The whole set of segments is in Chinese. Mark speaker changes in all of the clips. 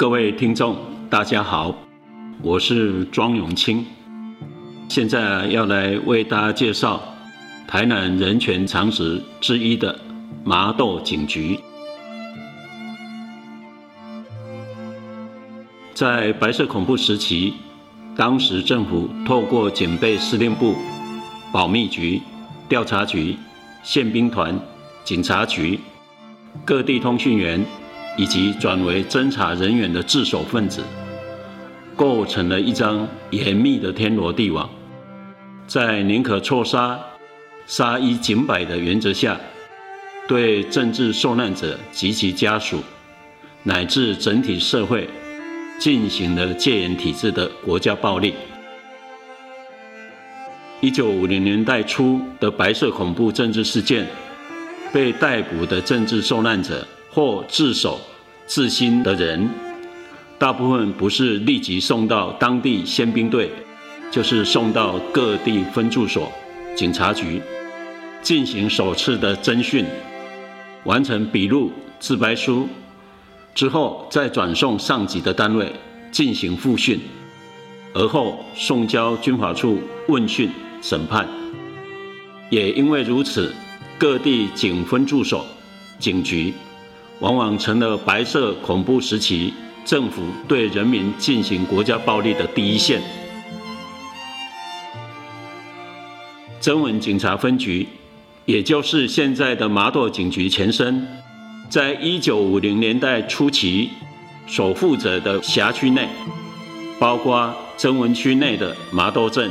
Speaker 1: 各位听众，大家好，我是庄永清，现在要来为大家介绍台南人权常识之一的麻豆警局。在白色恐怖时期，当时政府透过警备司令部、保密局、调查局、宪兵团、警察局、各地通讯员。以及转为侦查人员的自首分子，构成了一张严密的天罗地网。在宁可错杀、杀一儆百的原则下，对政治受难者及其家属，乃至整体社会，进行了戒严体制的国家暴力。一九五零年代初的白色恐怖政治事件，被逮捕的政治受难者。或自首、自新的人，大部分不是立即送到当地宪兵队，就是送到各地分驻所、警察局进行首次的侦讯，完成笔录、自白书之后，再转送上级的单位进行复训，而后送交军法处问讯审判。也因为如此，各地警分驻所、警局。往往成了白色恐怖时期政府对人民进行国家暴力的第一线。增文警察分局，也就是现在的麻豆警局前身，在一九五零年代初期所负责的辖区内，包括增文区内的麻豆镇、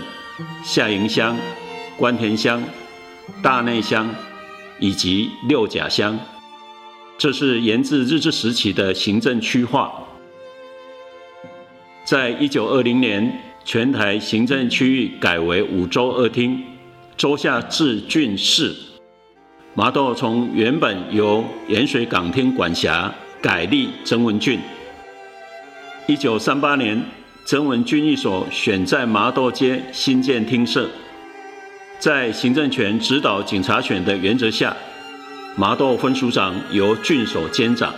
Speaker 1: 下营乡、关田乡、大内乡以及六甲乡。这是源自日治时期的行政区划。在一九二零年，全台行政区域改为五州二厅，州下治郡市。麻豆从原本由盐水港厅管辖，改立曾文郡。一九三八年，曾文郡一所选在麻豆街新建厅舍，在行政权指导警察权的原则下。麻豆分署长由郡守兼掌，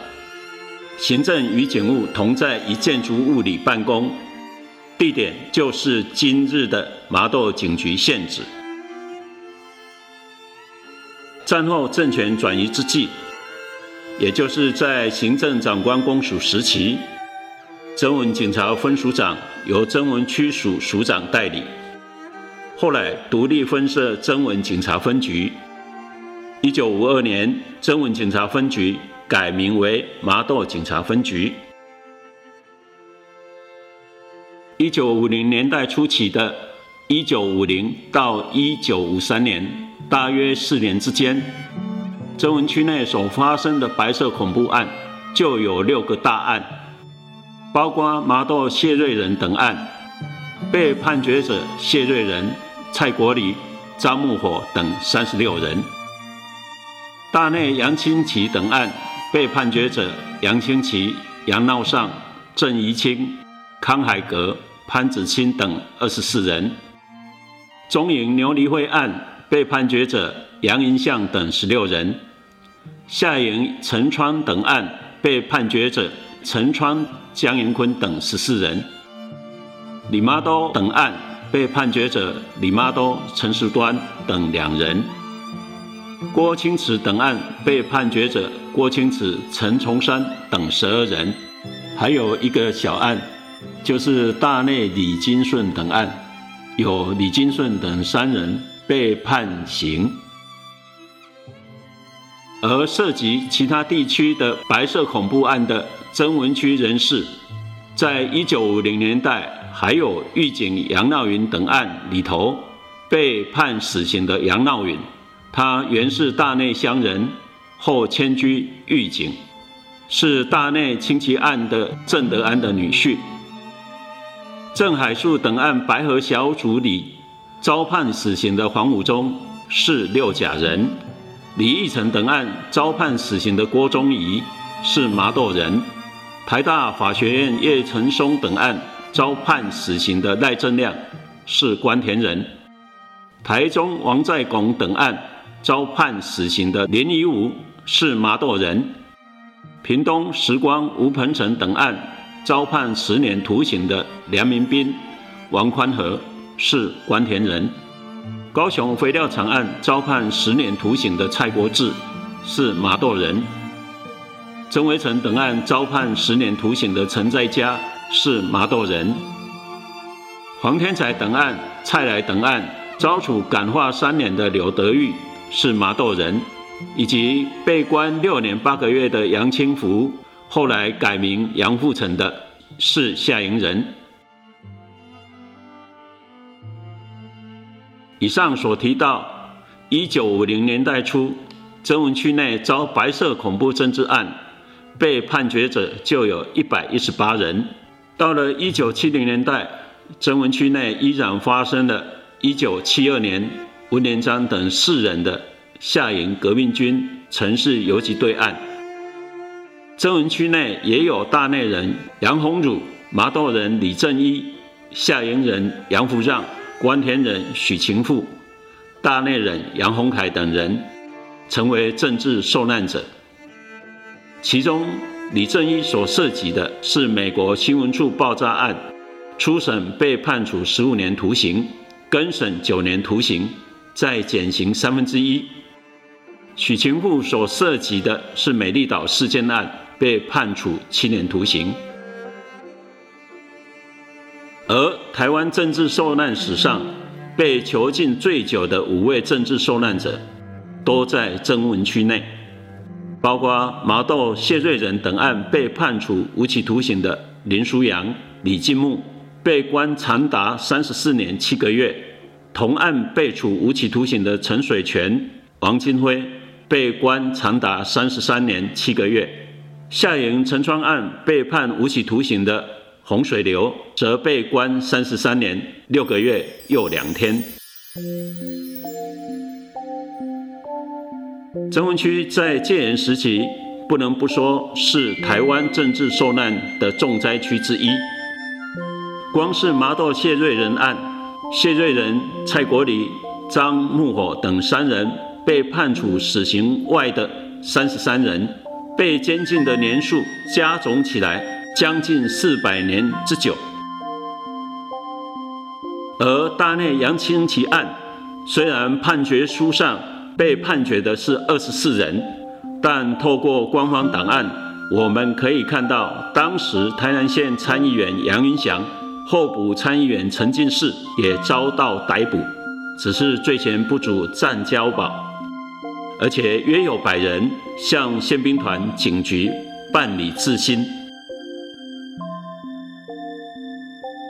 Speaker 1: 行政与警务同在一建筑物里办公，地点就是今日的麻豆警局现址。战后政权转移之际，也就是在行政长官公署时期，增文警察分署长由增文区署署长代理，后来独立分设增文警察分局。一九五二年，增文警察分局改名为麻豆警察分局。一九五零年代初期的，一九五零到一九五三年，大约四年之间，增文区内所发生的白色恐怖案就有六个大案，包括麻豆谢瑞仁等案，被判决者谢瑞仁、蔡国礼、张木火等三十六人。大内杨清奇等案被判决者杨清奇、杨闹尚、郑怡清、康海阁、潘子清等二十四人；中营牛犁会案被判决者杨银相等十六人；下营陈川等案被判决者陈川、江银坤等十四人；李妈都等案被判决者李妈都、陈时端等两人。郭清池等案被判决者郭清池、陈崇山等十二人，还有一个小案，就是大内李金顺等案，有李金顺等三人被判刑。而涉及其他地区的白色恐怖案的曾文区人士，在一九五零年代还有狱警杨闹云等案里头被判死刑的杨闹云。他原是大内乡人，后迁居狱警，是大内亲戚案的郑德安的女婿。郑海树等案白河小组里遭判死刑的黄武忠是六甲人，李义成等案遭判死刑的郭忠仪是麻豆人，台大法学院叶成松等案遭判死刑的赖正亮是关田人，台中王在拱等案。遭判死刑的林怡武是麻豆人，屏东时光吴鹏程等案遭判十年徒刑的梁明斌、王宽和是关田人；高雄肥料厂案遭判十年徒刑的蔡国志是麻豆人；曾维成等案遭判十年徒刑的陈在家是麻豆人；黄天才等案、蔡来等案遭处感化三年的刘德玉。是麻豆人，以及被关六年八个月的杨清福。后来改名杨富成的是夏营人。以上所提到，一九五零年代初，曾文区内遭白色恐怖政治案被判决者就有一百一十八人。到了一九七零年代，曾文区内依然发生了一九七二年文连章等四人的下营革命军城市游击队案。曾文区内也有大内人杨洪儒、麻豆人李正一、下营人杨福让、关田人许勤富、大内人杨洪凯等人成为政治受难者。其中，李正一所涉及的是美国新闻处爆炸案，初审被判处十五年徒刑，更审九年徒刑，再减刑三分之一。许勤富所涉及的是美丽岛事件案。被判处七年徒刑，而台湾政治受难史上被囚禁最久的五位政治受难者，都在征文区内，包括麻豆谢瑞仁等案被判处无期徒刑的林书阳、李进木，被关长达三十四年七个月；同案被处无期徒刑的陈水泉、王金辉，被关长达三十三年七个月。夏营陈川案被判无期徒刑的洪水流，则被关三十三年六个月又两天。曾文区在戒严时期，不能不说是台湾政治受难的重灾区之一。光是麻豆谢瑞仁案，谢瑞仁、蔡国礼、张木火等三人被判处死刑外的三十三人。被监禁的年数加总起来将近四百年之久，而大内杨清奇案虽然判决书上被判决的是二十四人，但透过官方档案，我们可以看到当时台南县参议员杨云祥、候补参议员陈进士也遭到逮捕，只是罪嫌不足暂交保。而且约有百人向宪兵团警局办理自新。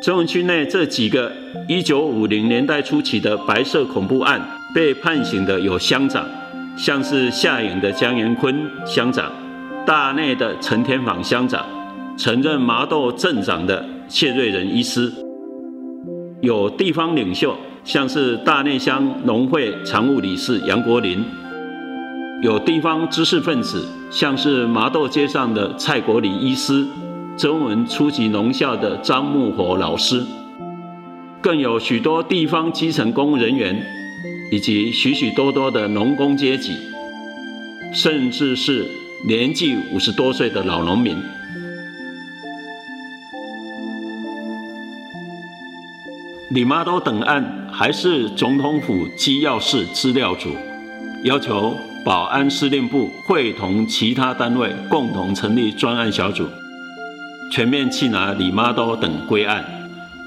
Speaker 1: 中文区内这几个一九五零年代初期的白色恐怖案被判刑的有乡长，像是下营的江延坤乡长，大内的陈天坊乡长，曾任麻豆镇长的谢瑞仁医师，有地方领袖，像是大内乡农会常务理事杨国林。有地方知识分子，像是麻豆街上的蔡国礼医师、中文初级农校的张木火老师，更有许多地方基层公务人员，以及许许多多的农工阶级，甚至是年纪五十多岁的老农民。李麻豆等案还是总统府机要室资料组要求。保安司令部会同其他单位共同成立专案小组，全面缉拿李妈多等归案。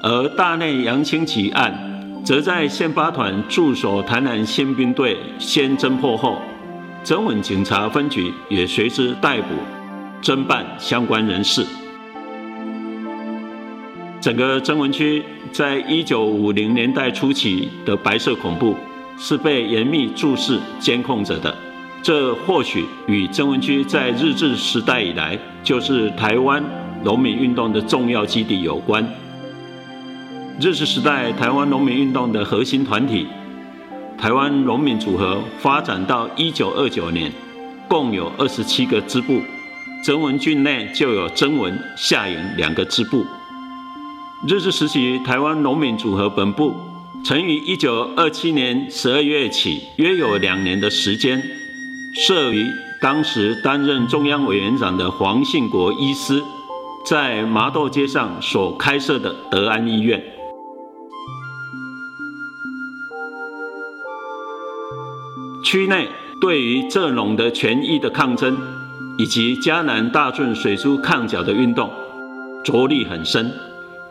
Speaker 1: 而大内杨清奇案，则在宪八团驻守台南宪兵队先侦破后，曾文警察分局也随之逮捕侦办相关人士。整个曾文区在一九五零年代初期的白色恐怖，是被严密注视监控着的。这或许与曾文区在日治时代以来就是台湾农民运动的重要基地有关。日治时代台湾农民运动的核心团体台湾农民组合发展到一九二九年，共有二十七个支部，曾文郡内就有曾文、夏营两个支部。日治时期台湾农民组合本部曾于一九二七年十二月起，约有两年的时间。设于当时担任中央委员长的黄信国医师在麻豆街上所开设的德安医院。区内对于蔗农的权益的抗争，以及嘉南大圳水珠抗缴的运动，着力很深。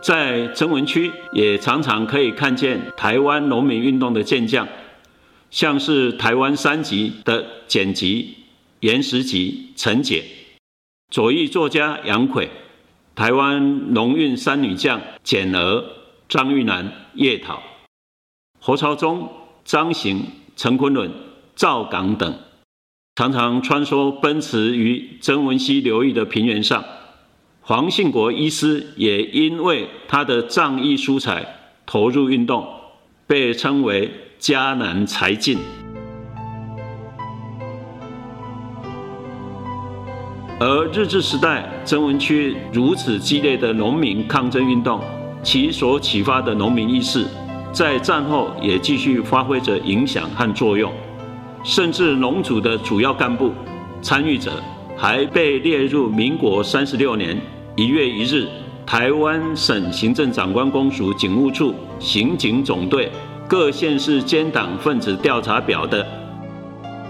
Speaker 1: 在曾文区也常常可以看见台湾农民运动的健将，像是台湾三级的简吉、严石吉、陈解，左翼作家杨奎，台湾农运三女将简娥、张玉兰、叶桃，何朝忠、张行、陈坤伦。赵港等常常穿梭奔驰于曾文溪流域的平原上。黄信国医师也因为他的仗义疏财投入运动，被称为迦南才尽。而日治时代曾文区如此激烈的农民抗争运动，其所启发的农民意识，在战后也继续发挥着影响和作用。甚至农组的主要干部、参与者还被列入民国三十六年一月一日台湾省行政长官公署警务处刑警总队各县市监党分子调查表的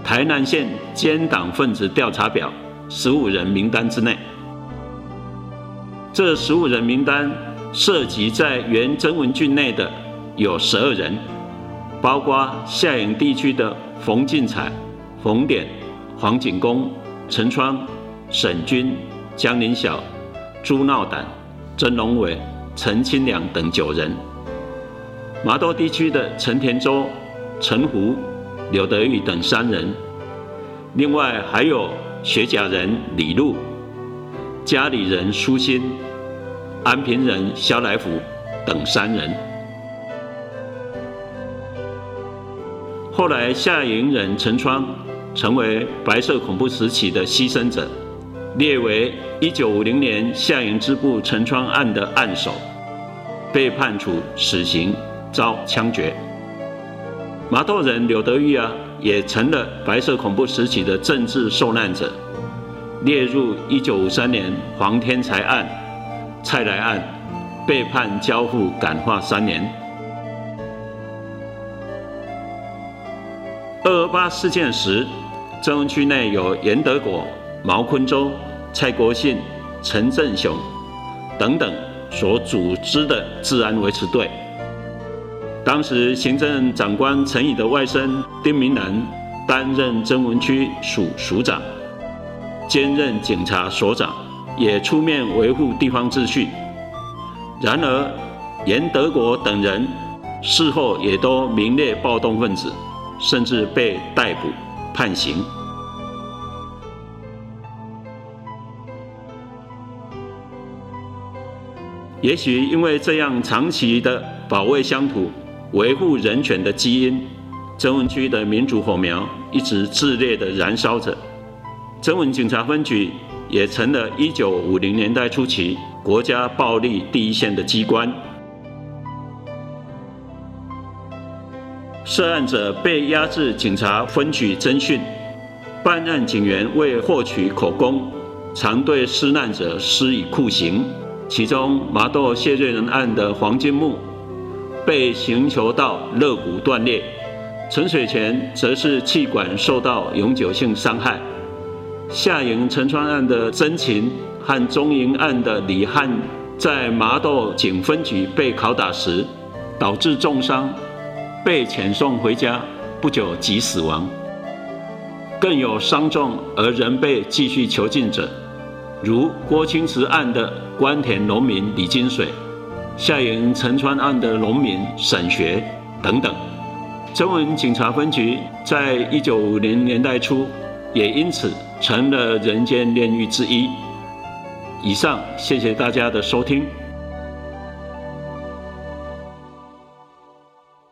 Speaker 1: 台南县监党分子调查表十五人名单之内。这十五人名单涉及在原曾文郡内的有十二人，包括下营地区的。冯进彩、冯典、黄景公、陈川、沈军、江林晓、朱闹胆、曾龙伟、陈清良等九人；麻豆地区的陈田洲、陈胡、柳德玉等三人；另外还有学甲人李禄、家里人苏新、安平人肖来福等三人。后来，夏营人陈川成为白色恐怖时期的牺牲者，列为1950年夏营支部陈川案的案首，被判处死刑，遭枪决。麻豆人柳德玉啊，也成了白色恐怖时期的政治受难者，列入1953年黄天才案、蔡来案，被判交付感化三年。二二八事件时，曾文区内有严德国、毛坤洲、蔡国信、陈振雄等等所组织的治安维持队。当时行政长官陈仪的外甥丁明南担任曾文区署署长，兼任警察所长，也出面维护地方秩序。然而，严德国等人事后也都名列暴动分子。甚至被逮捕判刑。也许因为这样长期的保卫乡土、维护人权的基因，曾文区的民主火苗一直炽烈的燃烧着。曾文警察分局也成了一九五零年代初期国家暴力第一线的机关。涉案者被押至警察分局侦讯，办案警员为获取口供，常对施难者施以酷刑。其中麻豆谢瑞仁案的黄金木被刑求到肋骨断裂，陈水泉则是气管受到永久性伤害。下营陈川案的曾勤和中营案的李汉在麻豆警分局被拷打时，导致重伤。被遣送回家，不久即死亡。更有伤重而仍被继续囚禁者，如郭清池案的关田农民李金水，夏营陈川案的农民沈学等等。曾文警察分局在一九五零年代初，也因此成了人间炼狱之一。以上，谢谢大家的收听。